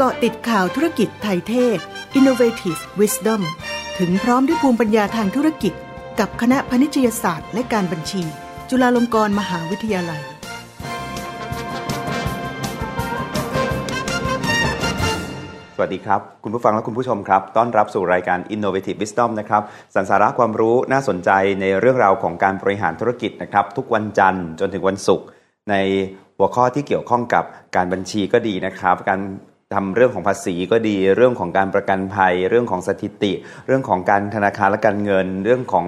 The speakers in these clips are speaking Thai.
เกาะติดข่าวธุรกิจไทยเทศ Innovative Wisdom ถึงพร้อมด้วยภูมิปัญญาทางธุรกิจ กับคณะพนิชยศาสตร์และการบัญชี จุฬาลงกรณ์มหาวิทยาลัย สวัสดีครับ คุณผู้ฟังและคุณผู้ชมครับ ต้อนรับสู่รายการ Innovative Wisdom นะครับสันสาระความรู้น่าสนใจในเรื่องราวของการบริหารธุรกิจนะครับ ทุกวันจันทร์จนถึงวันศุกร์ในหัวข้อที่เกี่ยวข้องกับการบัญชีก็ดีนะครับ การ ทำเรื่องของภาษีก็ดี เรื่องของการประกันภัย เรื่องของสถิติ เรื่องของการธนาคารและการเงิน เรื่องของ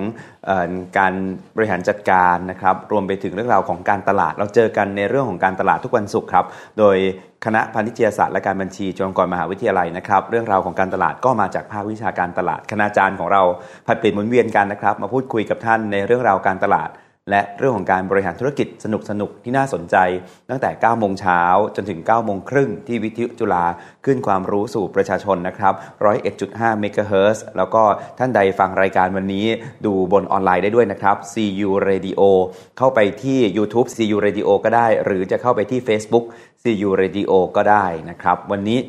ออการบริหารจัดการนะครับ รวมไปถึงเรื่องราวของการตลาด เราเจอกันในเรื่องของการตลาดทุกวันศุกร์ครับ โดยคณะพาณิชยศาสตร์และการบัญชีจุฬาลงกรณ์มหาวิทยาลัยนะครับ เรื่องราวของการตลาดก็มาจากภาควิชาการตลาด คณาจารย์ของเราผัดเปลี่ยนหมุนเวียนกันนะครับ มาพูดคุยกับท่านในเรื่องราวการตลาด และเรื่องของการบริหารธุรกิจสนุกสนุกที่น่าสนใจ ตั้งแต่ 9 โมงเช้าจนถึง 9 โมงครึ่งที่วิทยุจุฬาขึ้นความรู้สู่ประชาชนนะครับ 101.5 เมกะเฮิร์แล้วก็ท่านใดฟังรายการวันนี้ดูบนออนไลน์ได้ด้วยนะครับ CU Radio เข้าไปที่ YouTube CU Radio ก็ได้ หรือจะเข้าไปที่ Facebook CU Radio ก็ได้นะครับ วันนี้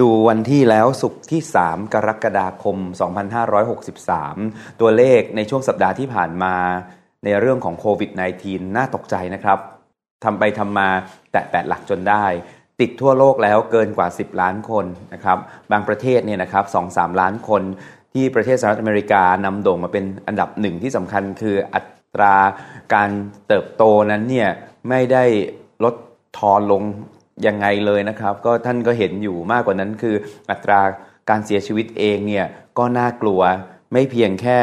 ดูวันที่แล้วสุกที่ 3 กรกฎาคม 2563 ตัวเลขในช่วงสัปดาห์ที่ผ่านมา ในเรื่องของโควิด -19 น่าตกใจนะครับทำไปทำมาแตะแปดหลักจนได้ ติดทั่วโลกแล้วเกินกว่า 10 ล้านคนนะครับ บางประเทศเนี่ยนะครับ2-3ล้านคนที่ประเทศสหรัฐอเมริกานำโด่งมาเป็นอันดับหนึ่งที่สำคัญคืออัตราการเติบโตนั้นเนี่ยไม่ได้ลดทอนลงยังไงเลยนะครับ ก็ท่านก็เห็นอยู่มากกว่านั้นคืออัตราการเสียชีวิตเองเนี่ยก็น่ากลัวไม่เพียงแค่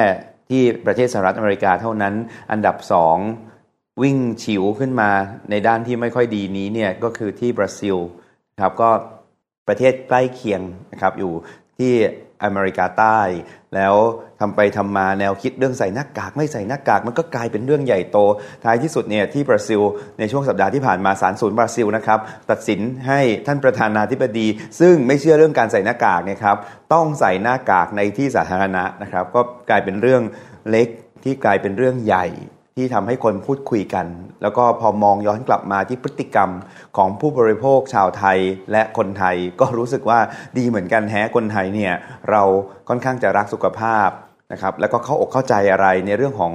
ที่ประเทศสหรัฐอเมริกาเท่านั้น อันดับสองวิ่งฉิวขึ้นมาในด้านที่ไม่ค่อยดีนี้เนี่ยก็คือที่บราซิลครับก็ประเทศใกล้เคียงนะครับอยู่ที่ อเมริกาใต้ แล้วทำไปทำมาแนวคิดเรื่องใส่หน้ากากไม่ใส่หน้ากากมันก็กลายเป็นเรื่องใหญ่โต ท้ายที่สุดเนี่ยที่บราซิล ในช่วงสัปดาห์ที่ผ่านมาศาลสูนย์บราซิลนะครับตัดสินให้ท่านประธานาธิบดี ซึ่งไม่เชื่อเรื่องการใส่หน้ากากเนี่ยครับต้องใส่หน้ากากในที่สาธารณะนะครับก็กลายเป็นเรื่องเล็กที่กลายเป็นเรื่องใหญ่ ที่ทำให้คนพูดคุยกัน แล้วก็พอมองย้อนกลับมาที่พฤติกรรมของผู้บริโภคชาวไทยและคนไทย ก็รู้สึกว่าดีเหมือนกันแฮะคนไทยเนี่ยเราค่อนข้างจะรักสุขภาพนะครับแล้วก็เข้าอกเข้าใจอะไรในเรื่องของ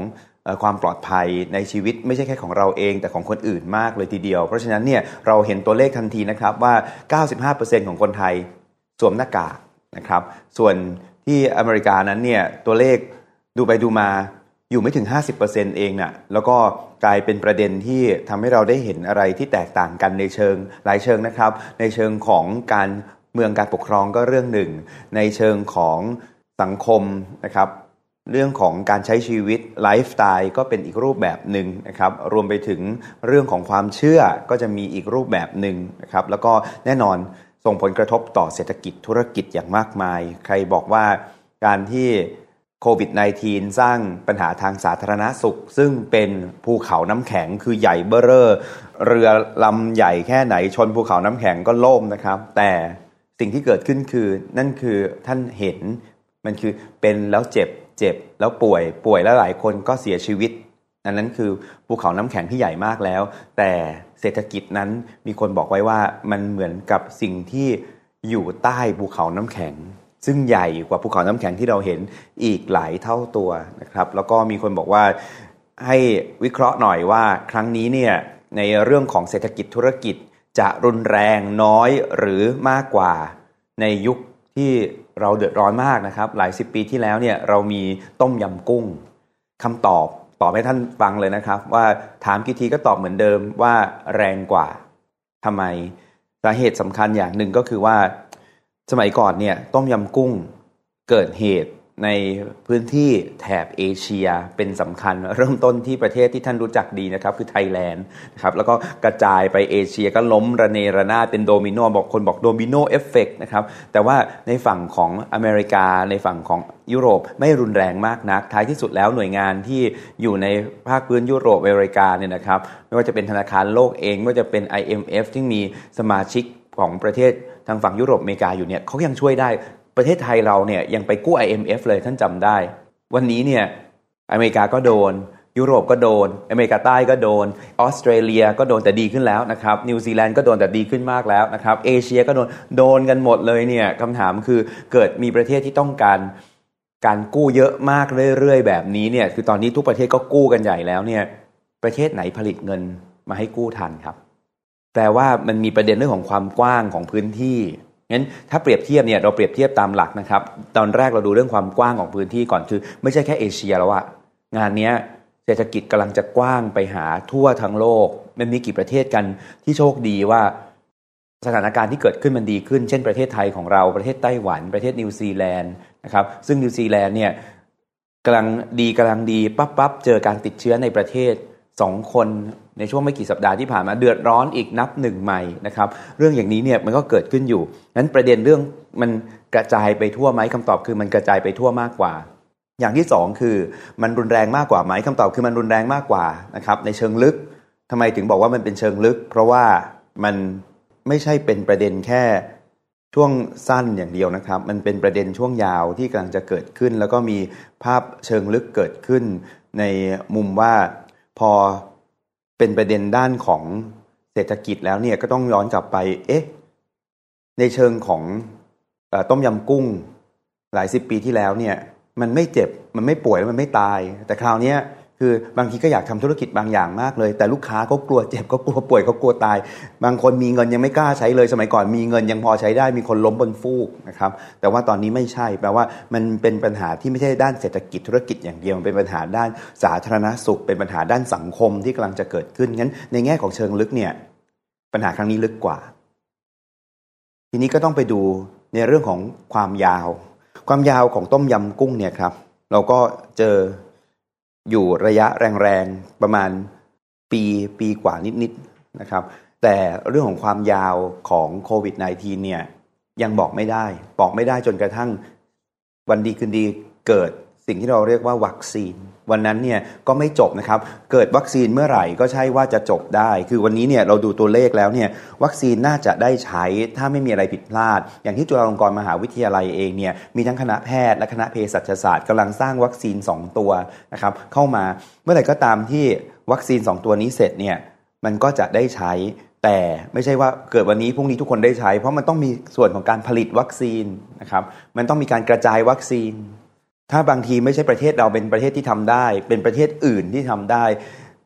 ความปลอดภัยในชีวิตไม่ใช่แค่ของเราเอง แต่ของคนอื่นมากเลยทีเดียว เพราะฉะนั้นเนี่ยเราเห็นตัวเลขทันทีนะครับว่า 95%ของคนไทยสวมหน้ากากนะครับส่วนที่อเมริกานั้นเนี่ยตัวเลขดูไปดูมา อยู่ไม่ถึง 50%เองนะ่ะแล้วก็กลายเป็นประเด็นที่ทำให้เราได้เห็นอะไรที่แตกต่างกันในเชิงหลายเชิงนะครับ ในเชิงของการเมืองการปกครองก็เรื่องหนึ่ง ในเชิงของสังคมนะครับเรื่องของการใช้ชีวิตไลฟ์สไตล์ก็เป็นอีกรูปแบบหนึ่งนะครับ รวมไปถึงเรื่องของความเชื่อก็จะมีอีกรูปแบบหนึ่งนะครับ แล้วก็แน่นอนส่งผลกระทบต่อเศรษฐกิจธุรกิจอย่างมากมาย ใครบอกว่าการที่ โควิด -19 สร้างปัญหาทางสาธารณสุข ซึ่งเป็นภูเขาน้ำแข็งคือใหญ่เบ้อเร่อเรือลำใหญ่แค่ไหนชนภูเขาน้ำแข็งก็ล่มนะครับ แต่สิ่งที่เกิดขึ้นคือนั่นคือท่านเห็นมันคือเป็นแล้วเจ็บเจ็บแล้วป่วยป่วยแล้วหลายคนก็เสียชีวิต อันนั้นคือภูเขาน้ำแข็งที่ใหญ่มากแล้ว แต่เศรษฐกิจนั้นมีคนบอกไว้ว่ามันเหมือนกับสิ่งที่อยู่ใต้ภูเขาน้ำแข็ง ซึ่งใหญ่กว่าภูเขาน้ำแข็งที่เราเห็นอีกหลายเท่าตัวนะครับแล้วก็มีคนบอกว่าให้วิเคราะห์หน่อยว่าครั้งนี้เนี่ยในเรื่องของเศรษฐกิจธุรกิจจะรุนแรงน้อยหรือมากกว่าในยุคที่เราเดือดร้อนมากนะครับ หลายสิบปีที่แล้วเนี่ยเรามีต้มยำกุ้งคำตอบตอบให้ท่านฟังเลยนะครับ ว่าถามกี่ทีก็ตอบเหมือนเดิมว่าแรงกว่าทำไมสาเหตุสำคัญอย่างหนึ่งก็คือว่า สมัยก่อนเนี่ยต้มยำกุ้งเกิดเหตุในพื้นที่แถบเอเชียเป็นสำคัญ เริ่มต้นที่ประเทศที่ท่านรู้จักดีนะครับ คือไทยแลนด์นะครับแล้วก็กระจายไปเอเชียก็ล้มระเนระนาดเป็นโดมิโนบอกคนบอก domino effect นะครับแต่ว่าในฝั่งของอเมริกาในฝั่งของยุโรปไม่รุนแรงมากนัก ท้ายที่สุดแล้วหน่วยงานที่อยู่ในภาคพื้นยุโรปอเมริกาเนี่ยนะครับไม่ว่าจะเป็นธนาคารโลกเองไม่ว่าจะเป็น IMF ที่มีสมาชิก ของประเทศทางฝั่งยุโรปอเมริกาอยู่เนี่ยเขายังช่วยได้ประเทศไทยเราเนี่ยยังไปกู้ IMF เลยท่านจำได้ วันนี้เนี่ยอเมริกาก็โดน ยุโรปก็โดน อเมริกาใต้ก็โดนออสเตรเลียก็โดนแต่ดีขึ้นแล้วนะครับนิวซีแลนด์ก็โดนแต่ดีขึ้นมากแล้วนะครับเอเชียก็โดนโดนกันหมดเลยเนี่ยคำถามคือเกิดมีประเทศที่ต้องการการกู้เยอะมากเรื่อยๆ แบบนี้เนี่ยคือตอนนี้ทุกประเทศก็กู้กันใหญ่แล้วเนี่ยประเทศไหนผลิตเงินมาให้กู้ทันครับ แปลว่ามันมีประเด็นเรื่องของความกว้างของพื้นที่งั้นถ้าเปรียบเทียบเนี่ยเราเปรียบเทียบตามหลักนะครับ ตอนแรกเราดูเรื่องความกว้างของพื้นที่ก่อนคือ ไม่ใช่แค่เอเชียแล้วอะงานนี้เศรษฐกิจกำลังจะกว้างไปหาทั่วทั้งโลก มันมีกี่ประเทศกันที่โชคดีว่าสถานการณ์ที่เกิดขึ้นมันดีขึ้น เช่นประเทศไทยของเราประเทศไต้หวัน ประเทศนิวซีแลนด์นะครับซึ่งนิวซีแลนด์เนี่ยกำลังดีกำลังดีปั๊บปั๊บเจอการติดเชื้อในประเทศ สองคนในช่วงไม่กี่สัปดาห์ที่ผ่านมาเดือดร้อนอีกนับหนึ่งใหม่นะครับเรื่องอย่างนี้เนี่ยมันก็เกิดขึ้นอยู่นั้นประเด็นเรื่องมันกระจายไปทั่วไหมคำตอบคือมันกระจายไปทั่วมากกว่า อย่างที่สองคือมันรุนแรงมากกว่าไหมคำตอบคือมันรุนแรงมากกว่านะครับในเชิงลึกทำไมถึงบอกว่ามันเป็นเชิงลึก เพราะว่ามันไม่ใช่เป็นประเด็นแค่ช่วงสั้นอย่างเดียวนะครับ มันเป็นประเด็นช่วงยาวที่กำลังจะเกิดขึ้น แล้วก็มีภาพเชิงลึกเกิดขึ้น ในมุมว่า พอเป็นประเด็นด้านของเศรษฐกิจแล้วเนี่ยก็ต้องย้อนกลับไป เอ๊ะ ในเชิงของต้มยำกุ้งหลายสิบปีที่แล้วเนี่ย มันไม่เจ็บมันไม่ป่วยมันไม่ตาย แต่คราวนี้ คือบางทีก็อยากทำธุรกิจบางอย่างมากเลย แต่ลูกค้าก็กลัวเจ็บก็กลัวป่วยก็กลัวตาย บางคนมีเงินยังไม่กล้าใช้เลยสมัยก่อนมีเงินยังพอใช้ได้มีคนล้มบนฟูกนะครับแต่ว่าตอนนี้ไม่ใช่แปลว่ามันเป็นปัญหาที่ไม่ใช่ด้านเศรษฐกิจธุรกิจอย่างเดียวมันเป็นปัญหาด้านสาธารณสุข เป็นปัญหาด้านสังคมที่กำลังจะเกิดขึ้นงั้น ในแง่ของเชิงลึกเนี่ยปัญหาครั้งนี้ลึกกว่า ทีนี้ก็ต้องไปดูในเรื่องของความยาว ความยาวของต้มยำกุ้งเนี่ยครับ เราก็เจอ อยู่ระยะแรงๆประมาณปีปีกว่านิดๆนะครับ แต่เรื่องของความยาวของโควิด -19 เนี่ยยังบอกไม่ได้ บอกไม่ได้จนกระทั่งวันดีคืนดีเกิด สิ่งที่เราเรียกว่าวัคซีน วันนั้นเนี่ยก็ไม่จบนะครับ เกิดวัคซีนเมื่อไหร่ก็ใช่ว่าจะจบได้ คือวันนี้เนี่ยเราดูตัวเลขแล้วเนี่ยวัคซีนน่าจะได้ใช้ถ้าไม่มีอะไรผิดพลาด อย่างที่จุฬาลงกรณ์มหาวิทยาลัยเองเนี่ยมีทั้งคณะแพทย์และคณะเภสัชศาสตร์กำลังสร้างวัคซีน 2 ตัวนะครับเข้ามาเมื่อไหร่ก็ตามที่วัคซีน 2 ตัวนี้เสร็จเนี่ยมันก็จะได้ใช้แต่ไม่ใช่ว่าเกิดวันนี้พรุ่งนี้ทุกคนได้ใช้ เพราะมันต้องมีส่วนของการผลิตวัคซีนนะครับมันต้องมีการกระจายวัคซีน ถ้าบางทีไม่ใช่ประเทศเราเป็นประเทศที่ทำได้ เป็นประเทศอื่นที่ทำได้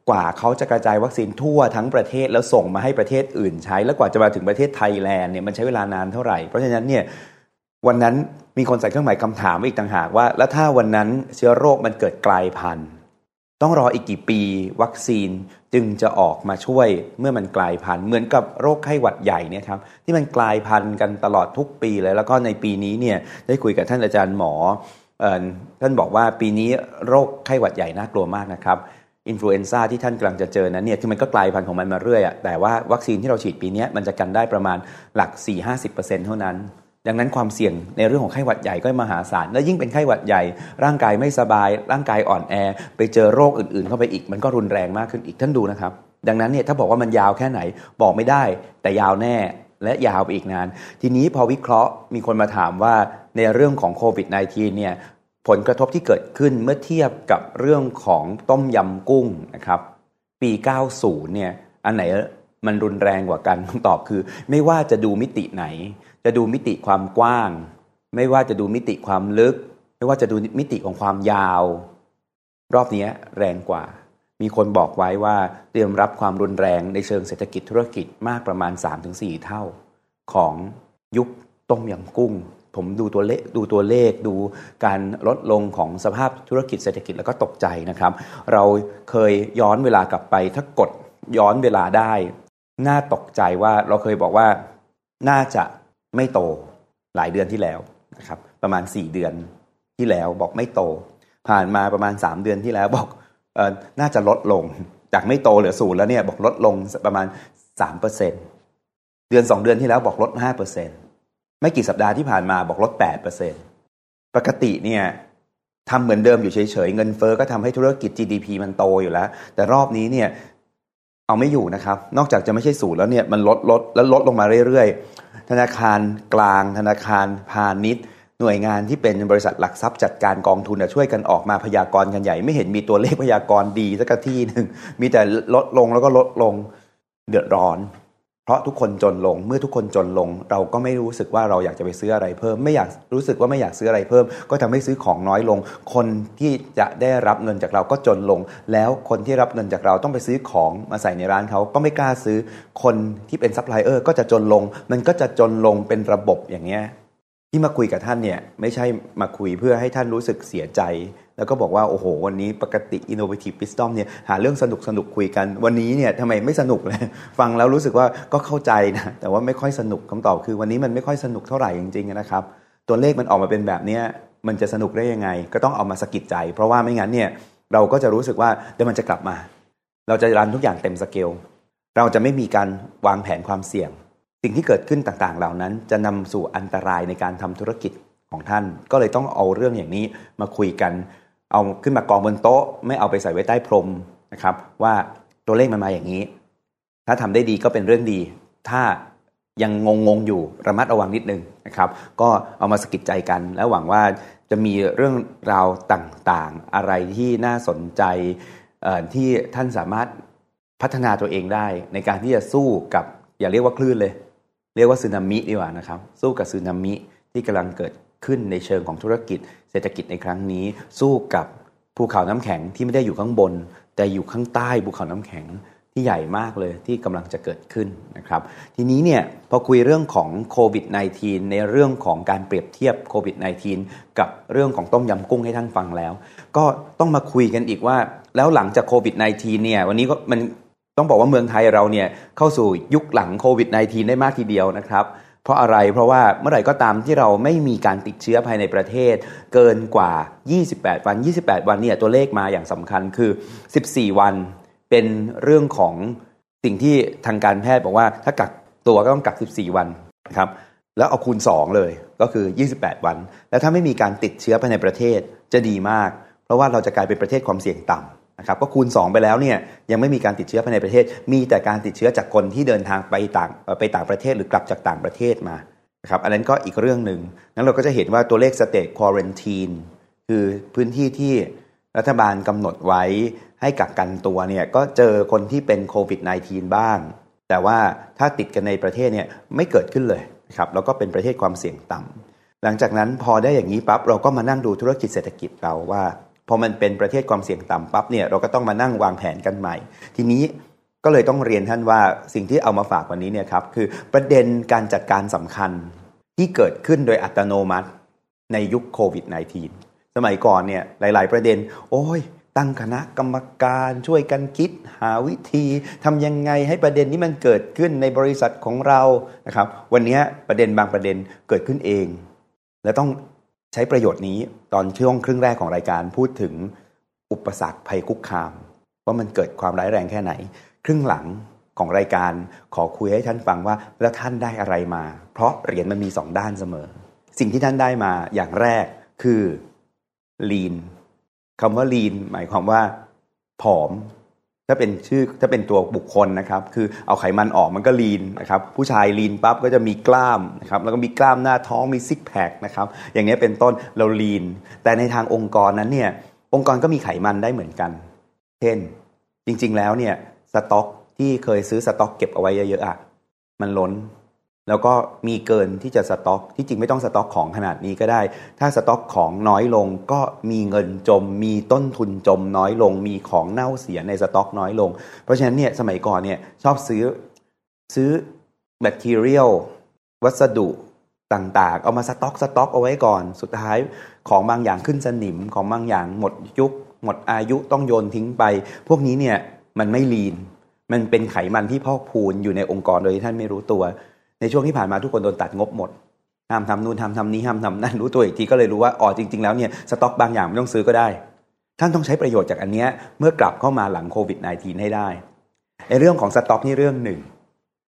กว่าเขาจะกระจายวัคซีนทั่วทั้งประเทศแล้วส่งมาให้ประเทศอื่นใช้ แล้วกว่าจะมาถึงประเทศไทยแลนด์เนี่ยมันใช้เวลานานเท่าไหร่ เพราะฉะนั้นเนี่ยวันนั้นมีคนใส่เครื่องหมายคำถามอีกต่างหากว่า แล้วถ้าวันนั้นเชื้อโรคมันเกิดกลายพันธุ์ต้องรออีกกี่ปีวัคซีนจึงจะออกมาช่วยเมื่อมันกลายพันธุ์เหมือนกับโรคไข้หวัดใหญ่เนี่ยครับที่มันกลายพันธุ์กันตลอดทุกปีเลยแล้วก็ในปีนี้เนี่ยได้คุยกับท่านอาจารย์หมอ ท่านบอกว่าปีนี้โรคไข้หวัดใหญ่น่ากลัวมากนะครับอินฟลูเอนซ่าที่ท่านกำลังจะเจอนั้นเนี่ยคือมันก็กลายพันธุ์ของมันมาเรื่อยอะแต่ว่าวัคซีนที่เราฉีดปีนี้มันจะกันได้ประมาณหลัก 4-50%เท่านั้น ดังนั้นความเสี่ยงในเรื่องของไข้หวัดใหญ่ก็มหาศาลและยิ่งเป็นไข้หวัดใหญ่ ร่างกายไม่สบาย ร่างกายอ่อนแอ ไปเจอโรคอื่นๆ เข้าไปอีก มันก็รุนแรงมากขึ้นอีกท่านดูนะครับดังนั้นเนี่ยถ้าบอกว่ามันยาวแค่ไหนบอกไม่ได้ แต่ยาวแน่และยาวไปอีกนาน ทีนี้พอวิเคราะห์มีคนมาถามว่า ในเรื่องของโควิด -19 เนี่ยผลกระทบที่เกิดขึ้นเมื่อเทียบกับเรื่องของต้มยำกุ้งนะครับปี 90 เนี่ยอันไหนมันรุนแรงกว่ากันคำตอบคือ ไม่ว่าจะดูมิติไหน จะดูมิติความกว้าง ไม่ว่าจะดูมิติความลึก ไม่ว่าจะดูมิติของความยาว รอบนี้แรงกว่า มีคนบอกไว้ว่าเตรียมรับความรุนแรงในเชิงเศรษฐกิจธุรกิจมากประมาณ 3-4 เท่า ของยุคต้มยำกุ้ง ผมดูตัวเลขดูตัวเลขดูการลดลงของสภาพธุรกิจเศรษฐกิจแล้วก็ตกใจนะครับ เราเคยย้อนเวลากลับไปถ้ากดย้อนเวลาได้ น่าตกใจว่าเราเคยบอกว่าน่าจะไม่โตหลายเดือนที่แล้วนะครับ ประมาณ 4 เดือนที่แล้วบอกไม่โต ผ่านมาประมาณ 3 เดือนที่แล้วบอกออน่าจะลดลง จากไม่โตเหลือศูนย์แล้วเนี่ยบอกลดลงประมาณ3%เดือน 2 เดือนที่แล้วบอกลด5% ไม่กี่สัปดาห์ที่ผ่านมาบอกลด8%ปกติเนี่ยทำเหมือนเดิมอยู่เฉยๆ เงินเฟอ้อก็ทำให้ธุรกิจ GDP มันโตอยู่แล้ว แต่รอบนี้เนี่ยเอาไม่อยู่นะครับ นอกจากจะไม่ใช่ศูนย์แล้วเนี่ยมันลดลดแล้วลดลงมาเรื่อยๆ ธนาคารกลาง ธนาคารพาณิชย์ หน่วยงานที่เป็นบริษัทหลักทรัพย์จัดการกองทุนช่วยกันออกมาพยากรณ์กันใหญ่ ไม่เห็นมีตัวเลขพยากรณ์ดีสักที่หนึ่งมีแต่ลดลงแล้วก็ลดลงเดือดร้อน ราะทุกคนจนลงเมื่อทุกคนจนลง เราก็ไม่รู้สึกว่าเราอยากจะไปซื้ออะไรเพิ่ม ไม่อยากรู้สึกว่าไม่อยากซื้ออะไรเพิ่ม ก็ทำให้ซื้อของน้อยลง คนที่จะได้รับเงินจากเราก็จนลง แล้วคนที่รับเงินจากเราต้องไปซื้อของมาใส่ในร้านเขาก็ไม่กล้าซื้อคนที่เป็นซัพพลายเออร์ก็จะจนลง มันก็จะจนลงเป็นระบบอย่างเงี้ยที่มาคุยกับท่านเนี่ยไม่ใช่มาคุยเพื่อให้ท่านรู้สึกเสียใจ แล้วก็บอกว่าโอ้โห วันนี้ปกติ Innovative Wisdom เนี่ยหาเรื่องสนุกสนุกคุยกัน วันนี้เนี่ยทำไมไม่สนุกเลยฟังแล้วรู้สึกว่าก็เข้าใจนะแต่ว่าไม่ค่อยสนุกคำตอบคือวันนี้มันไม่ค่อยสนุกเท่าไหร่จริงๆนะครับตัวเลขมันออกมาเป็นแบบนี้มันจะสนุกได้ยังไง ก็ต้องเอามาสกิดใจ เพราะว่าไม่งั้นเนี่ยเราก็จะรู้สึกว่าเดี๋ยวมันจะกลับมา เราจะรันทุกอย่างเต็มสเกลเราจะไม่มีการวางแผนความเสี่ยง สิ่งที่เกิดขึ้นต่างๆ เหล่านั้น จะนำสู่อันตรายในการทำธุรกิจของท่าน ก็เลยต้องเอาเรื่องอย่างนี้มาคุยกัน เอาขึ้นมากองบนโต๊ะ ไม่เอาไปใส่ไว้ใต้พรมนะครับ ว่าตัวเลขมันมาอย่างนี้ ถ้าทำได้ดีก็เป็นเรื่องดี ถ้ายังงงๆอยู่ระมัดระวังนิดนึงนะครับ ก็เอามาสกิดใจกัน แล้วหวังว่าจะมีเรื่องราวต่างๆ อะไรที่น่าสนใจที่ท่านสามารถพัฒนาตัวเองได้ ในการที่จะสู้กับอย่าเรียกว่าคลื่นเลย เรียกว่าสึนามิดีกว่านะครับ สู้กับสึนามิที่กำลังเกิด ขึ้นในเชิงของธุรกิจ เศรษฐกิจในครั้งนี้ สู้กับภูเขาน้ำแข็งที่ไม่ได้อยู่ข้างบน แต่อยู่ข้างใต้ภูเขาน้ำแข็งที่ใหญ่มากเลยที่กำลังจะเกิดขึ้นนะครับทีนี้เนี่ยพอคุยเรื่องของโควิด -19 ในเรื่องของการเปรียบเทียบโควิด -19 กับเรื่องของต้มยำกุ้งให้ท่านฟังแล้ว ก็ต้องมาคุยกันอีกว่า แล้วหลังจากโควิด -19 เนี่ยวันนี้ก็มันต้องบอกว่าเมืองไทยเราเนี่ยเข้าสู่ยุคหลังโควิด -19 ได้มากทีเดียวนะครับ เพราะอะไรเพราะว่าเมื่อไหร่ก็ตามที่เราไม่มีการติดเชื้อภายในประเทศ เกินกว่า 28 วัน 28 วันเนี่ยตัวเลขมาอย่างสำคัญคือ 14 วันเป็นเรื่องของสิ่งที่ทางการแพทย์บอกว่าถ้ากักตัวก็ต้องกัก 14 วันนะครับแล้วเอาคูณ 2 เลยก็คือ 28 วัน แล้วถ้าไม่มีการติดเชื้อภายในประเทศจะดีมาก เพราะว่าเราจะกลายเป็นประเทศความเสี่ยงต่ำะครับก็คูณ 2 ไปแล้วเนี่ยยังไม่มีการติดเชื้อภายในประเทศ มีแต่การติดเชื้อจากคนที่เดินทางไปต่างไปต่างประเทศหรือกลับจากต่างประเทศมาครับอันนั้นก็อีกเรื่องหนึ่งนั้นเราก็จะเห็นว่าตัวเลขสเต e ควอเรนทีนคือพื้นที่ที่รัฐบาลกำหนดไว้ให้กักกันตัวเนี่ยก็เจอคนที่เป็นโควิด -19 บ้าง แต่ว่าถ้าติดกันในประเทศเนี่ยไม่เกิดขึ้นเลยครับแล้วก็เป็นประเทศความเสี่ยงต่ำหลังจากนั้นพอได้อย่างนี้ปั๊บเราก็มานั่งดูธุรกิจเศรษฐกิจเราว่า พอมันเป็นประเทศความเสี่ยงต่ำปั๊บเนี่ยเราก็ต้องมานั่งวางแผนกันใหม่ ทีนี้ก็เลยต้องเรียนท่านว่าสิ่งที่เอามาฝากวันนี้เนี่ยครับคือประเด็นการจัดการสำคัญที่เกิดขึ้นโดยอัตโนมัติในยุคโควิด -19 สมัยก่อนเนี่ยหลาย ๆ ประเด็น โอ้ย ตั้งคณะกรรมการช่วยกันคิดหาวิธีทำยังไงให้ประเด็นนี้มันเกิดขึ้นในบริษัทของเรานะครับ วันนี้ประเด็นบางประเด็นเกิดขึ้นเอง และต้อง ใช้ประโยชน์นี้ตอนช่วงครึ่งแรกของรายการพูดถึงอุปสรรคภัยคุกคาม ว่ามันเกิดความร้ายแรงแค่ไหน ครึ่งหลังของรายการขอคุยให้ท่านฟังว่าแล้วท่านได้อะไรมา เพราะเหรียญมันมีสองด้านเสมอ สิ่งที่ท่านได้มาอย่างแรกคือลีนคำว่าลีนหมายความว่าผอม ถ้าเป็นชื่อถ้าเป็นตัวบุคคลนะครับคือเอาไขมันออกมันก็ลีนนะครับผู้ชายลีนปั๊บก็จะมีกล้ามนะครับแล้วก็มีกล้ามหน้าท้องมีซิกแพคนะครับอย่างนี้เป็นต้นเราลีน แต่ในทางองค์กรนั้นเนี่ยองค์กรก็มีไขมันได้เหมือนกัน เช่น จริงๆแล้วเนี่ยสต็อกที่เคยซื้อสต็อกเก็บเอาไว้เยอะๆอะมันล้น แล้วก็มีเกินที่จะสต็อกที่จริงไม่ต้องสต็อกของขนาดนี้ก็ได้ ถ้าสต็อกของน้อยลงก็มีเงินจม มีต้นทุนจมน้อยลง มีของเน่าเสียในสต็อกน้อยลง เพราะฉะนั้นเนี่ยสมัยก่อนเนี่ยชอบซื้อซื้อ materialวัสดุต่างๆ เอามาสต็อกสต็อกเอาไว้ก่อน สุดท้ายของบางอย่างขึ้นสนิมของบางอย่างหมดยุค หมดอายุต้องโยนทิ้งไป พวกนี้เนี่ยมันไม่ลีน มันเป็นไขมันที่พอกพูนอยู่ในองค์กรโดยที่ท่านไม่รู้ตัว ในช่วงที่ผ่านมาทุกคนโดนตัดงบหมดห้ามทำนู่นทำทำนี้ห้ามทำนั่นรู้ตัวอีกทีก็เลยรู้ว่าอ๋อจริง ๆ แล้วเนี่ยสต็อกบางอย่างไม่ต้องซื้อก็ได้ ท่านต้องใช้ประโยชน์จากอันเนี้ยเมื่อกลับเข้ามาหลังโควิด -19 ให้ได้ไอ้เรื่องของสต็อกนี่เรื่องหนึ่ง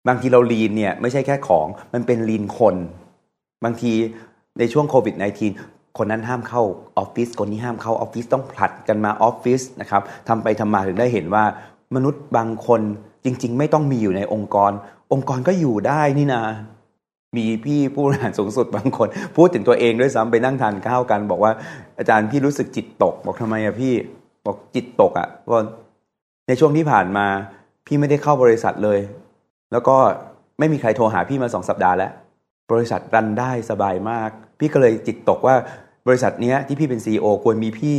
บางทีเรา lean เนี่ยไม่ใช่แค่ของมันเป็น lean คน บางทีในช่วงโควิด -19 คนนั้นห้ามเข้าออฟฟิศคนนี้ห้ามเข้าออฟฟิศต้องผลัดกันมาออฟฟิศนะครับทำไปทำมาถึงได้เห็นว่ามนุษย์บางคนจริง ๆ ไม่ต้องมีอยู่ในองค์กร องค์กรก็อยู่ได้นี่นามีพี่ผู้บริหารสูงสุดบางคน พูดถึงตัวเองด้วยซ้ำไปนั่งทานข้าวกัน บอกว่าอาจารย์พี่รู้สึกจิตตก บอกทำไมอะพี่บอกจิตตกอะเพราะในช่วงที่ผ่านมา พี่ไม่ได้เข้าบริษัทเลย แล้วก็ไม่มีใครโทรหาพี่มาสองสัปดาห์แล้ว บริษัทรันได้สบายมาก พี่ก็เลยจิตตกว่าบริษัทเนี้ยที่พี่เป็นซีอควรมีพี่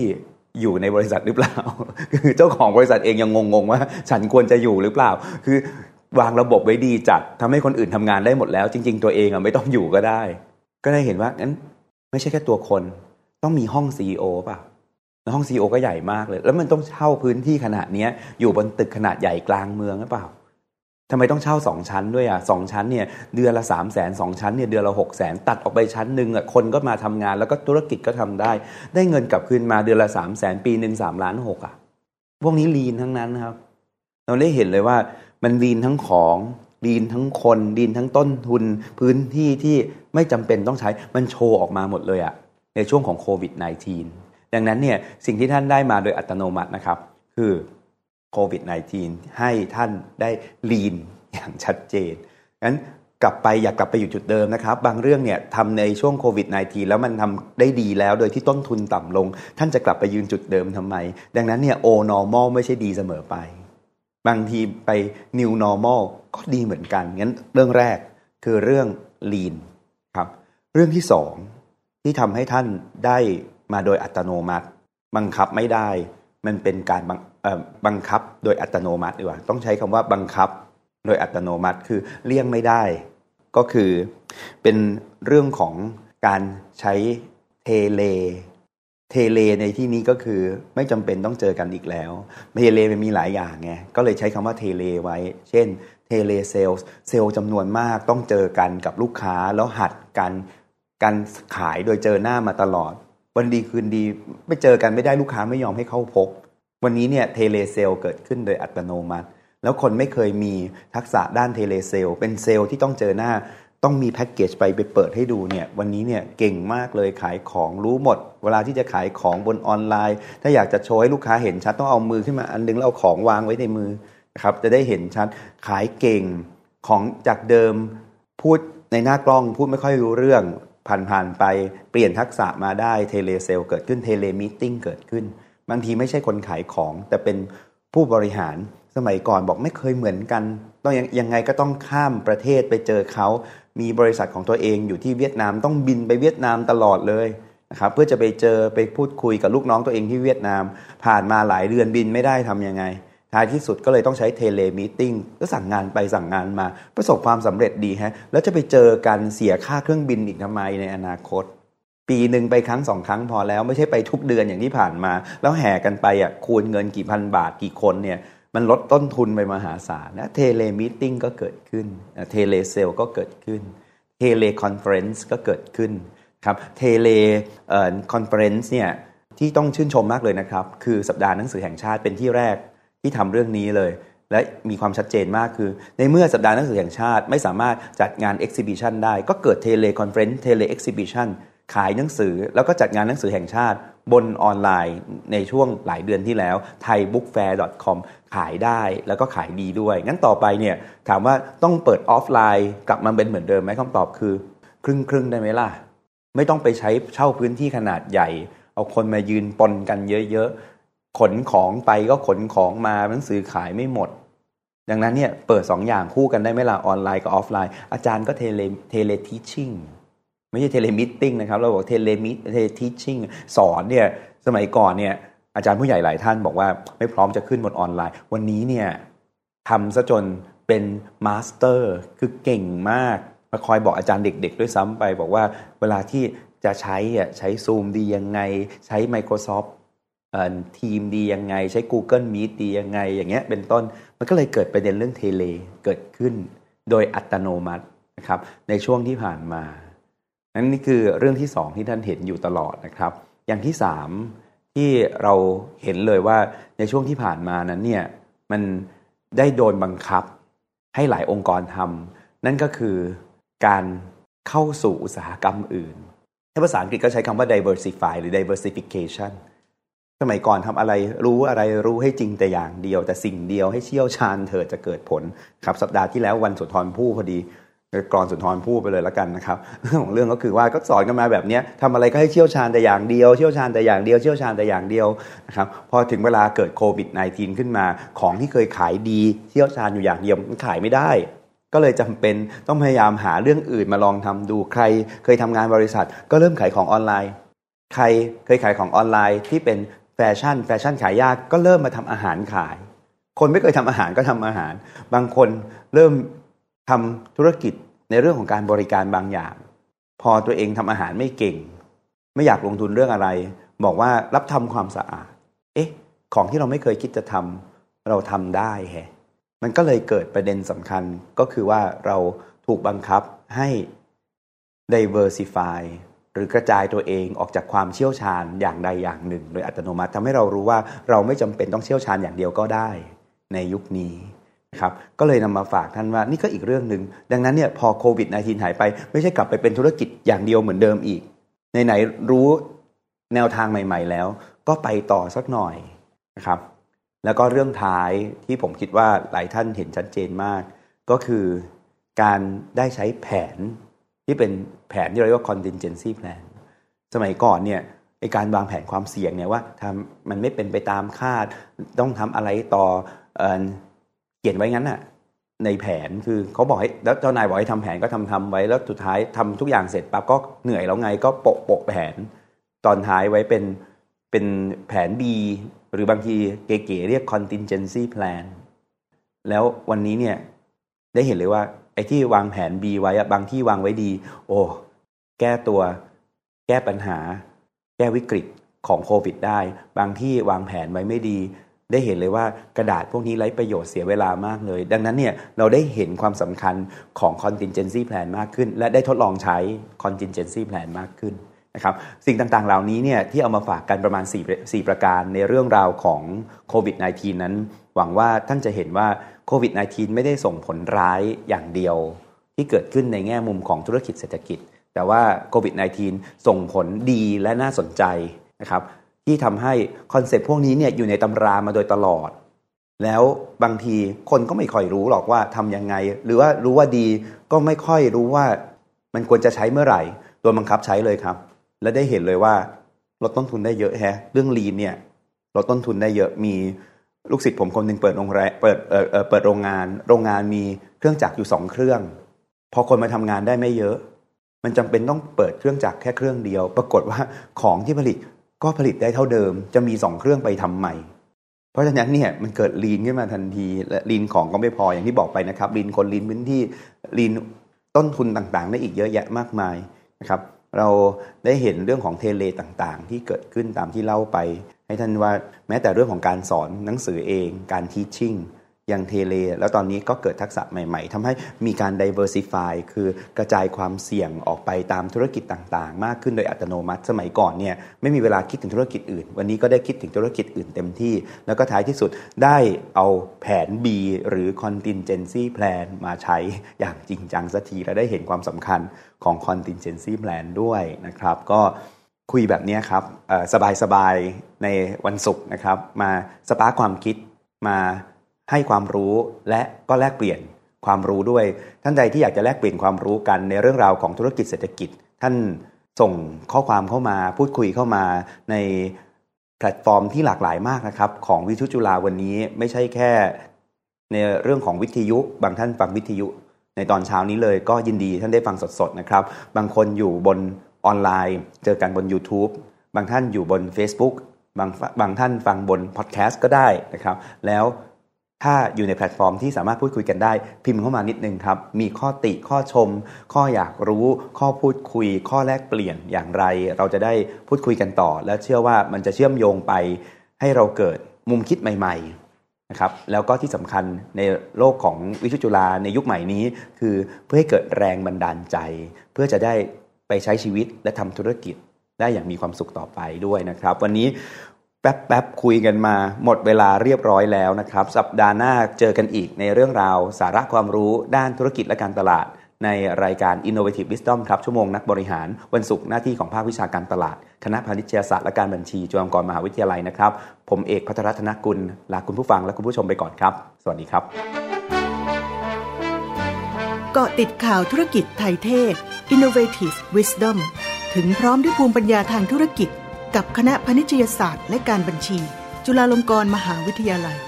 อยู่ในบริษัทหรือเปล่า คือเจ้าของบริษัทเองยังงงๆว่า ฉันควรจะอยู่หรือเปล่า คือ วางระบบไว้ดีจัดทำให้คนอื่นทำงานได้หมดแล้ว จริง ๆ ตัวเองอะไม่ต้องอยู่ก็ได้ ก็ได้เห็นว่างั้นไม่ใช่แค่ตัวคน ต้องมีห้องซีอป่ะแล้วห้องซีอก็ใหญ่มากเลย แล้วมันต้องเช่าพื้นที่ขนาดนี้อยู่บนตึกขนาดใหญ่กลางเมืองหรือเปล่าทำไมต้องเช่าสองชั้นด้วยอะสองชั้นเนี่ยเดือนละสามแสนสองชั้นเนี่ยเดือนละหกแสนตัดออกไปชั้นหนึ่งอะคนก็มาทำงานแล้วก็ธุรกิจก็ทำได้ ได้เงินกลับคืนมาเดือนละสามแสนปีหนึ่งสามล้านหกอะพวกนี้ลีนทั้งนั้นนะครับ เราได้เห็นเลยว่า มันลีนทั้งของลีนทั้งคนลีนทั้งต้นทุน พื้นที่ที่ไม่จำเป็นต้องใช้มันโชว์ออกมาหมดเลยอะในช่วงของโควิด -19 ดังนั้นเนี่ยสิ่งที่ท่านได้มาโดยอัตโนมัตินะครับ คือโควิด -19 ให้ท่านได้ลีนอย่างชัดเจนงั้นกลับไปอยากกลับไปอยู่จุดเดิมนะครับ บางเรื่องเนี่ยทำในช่วงโควิด -19 แล้วมันทำได้ดีแล้วโดยที่ต้นทุนต่ำลง ท่านจะกลับไปยืนจุดเดิมทำไม ดังนั้นเนี่ยโอ normal ไม่ใช่ดีเสมอไป บางทีไป new normal ก็ดีเหมือนกัน งั้นเรื่องแรกคือเรื่อง lean ครับเรื่องที่สองที่ทำให้ท่านได้มาโดยอัตโนมัติ บังคับไม่ได้ มันเป็นการบังบังคับโดยอัตโนมัติดีกว่าต้องใช้คำว่าบังคับโดยอัตโนมัติคือเลี่ยงไม่ได้ ก็คือเป็นเรื่องของการใช้เทเล เทเลในที่นี้ก็คือไม่จำเป็นต้องเจอกันอีกแล้ว tele มันมีหลายอย่างไงก็เลยใช้คำว่า tele ไว้ เช่น telesales เซลส์จำนวนมากต้องเจอกันกับลูกค้าแล้วหัดกันการขายโดยเจอหน้ามาตลอด วันดีคืนดีไม่เจอกันไม่ได้ลูกค้าไม่ยอมให้เข้าพบ วันนี้เนี่ย telesales เกิดขึ้นโดยอัตโนมัติ แล้วคนไม่เคยมีทักษะด้าน telesales เป็นเซลส์ที่ต้องเจอหน้า ต้องมีแพ็กเกจไปไปเปิดให้ดูเนี่ยวันนี้เนี่ยเก่งมากเลยขายของรู้หมด เวลาที่จะขายของบนออนไลน์ ถ้าอยากจะโชว์ให้ลูกค้าเห็นชัดต้องเอามือขึ้นมาอันนึงแล้วเอาของวางไว้ในมือนะครับจะได้เห็นชัดขายเก่งของจากเดิมพูดในหน้ากล้องพูดไม่ค่อยรู้เรื่องผ่านๆไปเปลี่ยนทักษะมาได้เทเลเซลเกิดขึ้นเทเลมิ팅เกิดขึ้น บางทีไม่ใช่คนขายของ แต่เป็นผู้บริหารสมัยก่อนบอกไม่เคยเหมือนกัน ต้องยังยังไงก็ต้องข้ามประเทศไปเจอเขา มีบริษัทของตัวเองอยู่ที่เวียดนามต้องบินไปเวียดนามตลอดเลยนะครับเพื่อจะไปเจอไปพูดคุยกับลูกน้องตัวเองที่เวียดนาม ผ่านมาหลายเดือนบินไม่ได้ทำยังไง ท้ายที่สุดก็เลยต้องใช้ telemeeting ก็สั่งงานไปสั่งงานมา ประสบความสำเร็จดีฮะแล้วจะไปเจอกันเสียค่าเครื่องบินอีกทำไมในอนาคต ปีหนึ่งไปครั้งสองครั้งพอแล้วไม่ใช่ไปทุกเดือนอย่างที่ผ่านมา แล้วแห่กันไปอะคูณเงินกี่พันบาทกี่คนเนี่ย มันลดต้นทุนไปมหาศาลนะ telemeeting ก็เกิดขึ้นtelesales ก็เกิดขึ้น teleconference ก็เกิดขึ้นครับ teleconference เนี่ยที่ต้องชื่นชมมากเลยนะครับ คือสัปดาห์หนังสือแห่งชาติเป็นที่แรกที่ทำเรื่องนี้เลย และมีความชัดเจนมากคือ ในเมื่อสัปดาห์หนังสือแห่งชาติไม่สามารถจัดงาน exhibition ได้ ก็เกิด teleconference tele-exhibition ขายหนังสือ แล้วก็จัดงานหนังสือแห่งชาติบนออนไลน์ในช่วงหลายเดือนที่แล้ว thaibookfair.com ขายได้แล้วก็ขายดีด้วย งั้นต่อไปเนี่ยถามว่าต้องเปิดออฟไลน์ กลับมาเป็นเหมือนเดิมไหมคำตอบคือ ครึ่งครึ่งได้ไหมล่ะ ไม่ต้องไปใช้เช่าพื้นที่ขนาดใหญ่ เอาคนมายืนปนกันเยอะๆ ขนของไปก็ขนของมาหนังสือขายไม่หมด ดังนั้นเนี่ยเปิด 2 อย่างคู่กันได้ไหมล่ะออนไลน์กับออฟไลน์ อาจารย์ก็ tele teleteaching ไม่ใช่ telemeeting นะครับเราบอก telemee- teleteachingสอนเนี่ยสมัยก่อนเนี่ย อาจารย์ผู้ใหญ่หลายท่านบอกว่าไม่พร้อมจะขึ้นบนออนไลน์ วันนี้เนี่ยทำซะจนเป็น master คือเก่งมากมาคอยบอกอาจารย์เด็ก ๆ ด้วยซ้ำไป บอกว่าเวลาที่จะใช้อะใช้ซูมดียังไง ใช้ Microsoft ทีมดียังไง ใช้ Google Meet ดียังไง อย่างเงี้ยเป็นต้นมันก็เลยเกิดประเด็นเรื่อง tele เกิดขึ้น โดยอัตโนมัตินะครับในช่วงที่ผ่านมานั่นนี่คือเรื่องที่สองที่ท่านเห็นอยู่ตลอดนะครับ อย่างที่สาม ที่เราเห็นเลยว่าในช่วงที่ผ่านมานั้นเนี่ยมันได้โดนบังคับให้หลายองค์กรทำนั่นก็คือการเข้าสู่อุตสาหกรรมอื่นในภาษาอังกฤษก็ใช้คำว่า diversify หรือ diversification สมัยก่อนทำอะไรรู้อะไรรู้ให้จริงแต่อย่างเดียว แต่สิ่งเดียวให้เชี่ยวชาญเถิดจะเกิดผลครับสัปดาห์ที่แล้ววันสุนทรภู่พอดี กรอนสุนทรพูดไปเลยล้วกันนะครับเรื่องของเรื่องก็คือว่าก็สอนกันมาแบบนี้ทำอะไรก็ให้เชี่ยวชาญแต่อย่างเดียวเชี่ยวชาญแต่อย่างเดียวเชี่ยวชาญแต่อย่างเดียวนะครับพอถึงเวลาเกิดโควิด -19 ขึ้นมา ของที่เคยขายดีเชี่ยวชาญอยู่อย่างเดียวมันขายไม่ได้ ก็เลยจำเป็นต้องพยายามหาเรื่องอื่นมาลองทำดูใคร เคยทำงานบริษัท ก็เริ่มขายของออนไลน์ ใครเคยขายของออนไลน์ที่เป็นแฟชั่น แฟชั่นขายยากก็เริ่มมาทำอาหารขายคนไม่เคยทำอาหารก็ทำอาหาร บางคนเริ่ม ทำธุรกิจในเรื่องของการบริการบางอย่าง พอตัวเองทำอาหารไม่เก่ง ไม่อยากลงทุนเรื่องอะไร บอกว่ารับทำความสะอาด เอ๊ะ ของที่เราไม่เคยคิดจะทำเราทำได้แฮะมันก็เลยเกิดประเด็นสำคัญก็คือว่าเราถูกบังคับให้ diversify หรือกระจายตัวเองออกจากความเชี่ยวชาญอย่างใดอย่างหนึ่ง โดยอัตโนมัติทำให้เรารู้ว่าเราไม่จำเป็นต้องเชี่ยวชาญอย่างเดียวก็ได้ ในยุคนี้ ครับก็เลยนำมาฝากท่านว่านี่ก็อีกเรื่องหนึ่งดังนั้นเนี่ยพอโควิด -19 หายไป ไม่ใช่กลับไปเป็นธุรกิจอย่างเดียวเหมือนเดิมอีกไหนๆรู้แนวทางใหม่ ๆ แล้ว ก็ไปต่อสักหน่อยนะครับ แล้วก็เรื่องท้ายที่ผมคิดว่าหลายท่านเห็นชัดเจนมาก ก็คือการได้ใช้แผนที่เป็นแผนที่เราเรียกว่า contingency plan สมัยก่อนเนี่ยในการวางแผนความเสี่ยงเนี่ยว่าทำมันไม่เป็นไปตามคาด ต้องทำอะไรต่อ ขียนไว้งั้นน่ะในแผนคือเขาบอกให้แล้วเจ้านายบอกให้ทำแผนก็ทำทำไว้แล้วสุดท้ายทำทุกอย่างเสร็จปั๊บก็เหนื่อยแล้วไงก็โปะโปะแผน ตอนท้ายไว้เป็นเป็นแผน B หรือบางทีเก๋ๆเรียก contingency plan แล้ววันนี้เนี่ยได้เห็นเลยว่า ไอ้ที่วางแผน B ไว้อะบางที่วางไว้ดี โอ้แก้ตัว แก้ปัญหา แก้วิกฤตของโควิดได้ บางที่วางแผนไว้ไม่ดี ได้เห็นเลยว่ากระดาษพวกนี้ไร้ประโยชน์เสียเวลามากเลย ดังนั้นเนี่ยเราได้เห็นความสำคัญของ contingency plan มากขึ้น และได้ทดลองใช้ contingency plan มากขึ้นนะครับสิ่งต่างๆเหล่านี้เนี่ยที่เอามาฝากกันประมาณ 4 4 ประการในเรื่องราวของโควิด -19 นั้น หวังว่าท่านจะเห็นว่าโควิด -19 ไม่ได้ส่งผลร้ายอย่างเดียว ที่เกิดขึ้นในแง่มุมของธุรกิจเศรษฐกิจ แต่ว่าโควิด -19 ส่งผลดีและน่าสนใจนะครับ ที่ทำให้คอนเซปต์พวกนี้เนี่ยอยู่ในตำรามาโดยตลอด แล้วบางทีคนก็ไม่ค่อยรู้หรอกว่าทำยังไง หรือว่ารู้ว่าดีก็ไม่ค่อยรู้ว่ามันควรจะใช้เมื่อไหร่โดนบังคับใช้เลยครับ และได้เห็นเลยว่าลดต้นทุนได้เยอะแฮะ เรื่องลีนเนี่ยลดต้นทุนได้เยอะมีลูกศิษย์ผมคนหนึ่งเปิดโรงแรมเปิดเออเปิดโรงงาน โรงงานมีเครื่องจักรอยู่สองเครื่อง พอคนมาทำงานได้ไม่เยอะ มันจำเป็นต้องเปิดเครื่องจักรแค่เครื่องเดียว ปรากฏว่าของที่ผลิต ก็ผลิตได้เท่าเดิม จะมีสองเครื่องไปทำใหม่ เพราะฉะนั้นเนี่ยมันเกิดลีนขึ้นมาทันทีและลีนของก็ไม่พออย่างที่บอกไปนะครับลีนคนลีนพื้นที่ลีนต้นทุนต่างๆ ได้อีกเยอะแยะมากมายนะครับ เราได้เห็นเรื่องของเทเลต่างๆ ที่เกิดขึ้นตามที่เล่าไป ให้ท่านว่าแม้แต่เรื่องของการสอนหนังสือเอง การทีชิ่ง อย่างเทเล แล้วตอนนี้ก็เกิดทักษะใหม่ ๆทำให้มีการ diversify คือกระจายความเสี่ยงออกไปตามธุรกิจต่างๆ มากขึ้นโดยอัตโนมัติ สมัยก่อนเนี่ยไม่มีเวลาคิดถึงธุรกิจอื่น วันนี้ก็ได้คิดถึงธุรกิจอื่นเต็มที่ แล้วก็ท้ายที่สุดได้เอาแผน B หรือ contingency plan มาใช้อย่างจริงจังสักทีและได้เห็นความสำคัญของ contingency plan ด้วยนะครับก็คุยแบบนี้ครับสบายๆในวันศุกร์นะครับ มาสปาร์ความคิดมา ให้ความรู้และก็แลกเปลี่ยนความรู้ด้วย ท่านใดที่อยากจะแลกเปลี่ยนความรู้กันในเรื่องราวของธุรกิจเศรษฐกิจ ท่านส่งข้อความเข้ามาพูดคุยเข้ามาในแพลตฟอร์มที่หลากหลายมากนะครับ ของวิทุจุฬาวันนี้ไม่ใช่แค่ ในเรื่องของวิทยุบางท่านฟังวิทยุ ในตอนเช้านี้เลยก็ยินดีท่านได้ฟังสดๆนะครับ บางคนอยู่บนออนไลน์ เจอกันบน YouTube บางท่านอยู่บน Facebook บางบางท่านฟังบนพอดแคสต์ก็ได้นะครับ แล้ว ถ้าอยู่ในแพลตฟอร์มที่สามารถพูดคุยกันได้ พิมพ์เข้ามานิดนึงครับ มีข้อติข้อชม ข้ออยากรู้ ข้อพูดคุย ข้อแลกเปลี่ยนอย่างไร เราจะได้พูดคุยกันต่อ และเชื่อว่ามันจะเชื่อมโยงไป ให้เราเกิดมุมคิดใหม่ๆนะครับแล้วก็ที่สำคัญในโลกของวิทยุจุฬาในยุคใหม่นี้ คือเพื่อให้เกิดแรงบันดาลใจ เพื่อจะได้ไปใช้ชีวิตและทำธุรกิจได้อย่างมีความสุขต่อไปด้วยนะครับ วันนี้ แป๊บๆคุยกันมา หมดเวลาเรียบร้อยแล้วนะครับ สัปดาห์หน้าเจอกันอีกในเรื่องราว สาระความรู้ด้านธุรกิจและการตลาด ในรายการ Innovative Wisdom ครับ ชั่วโมงนักบริหาร วันศุกร์หน้าที่ของภาควิชาการตลาด คณะพาณิชยศาสตร์และการบัญชีจุฬาลงกรณ์มหาวิทยาลัยนะครับ ผมเอกพัทรธนกุลลาคุณผู้ฟังและคุณผู้ชมไปก่อนครับ สวัสดีครับเกาะติดข่าวธุรกิจไทยเทศ Innovative Wisdom ถึงพร้อมด้วยภูมิปัญญาทางธุรกิจ กับคณะพนิชยศาสตร์และการบัญชี จุฬาลงกรณ์มหาวิทยาลัย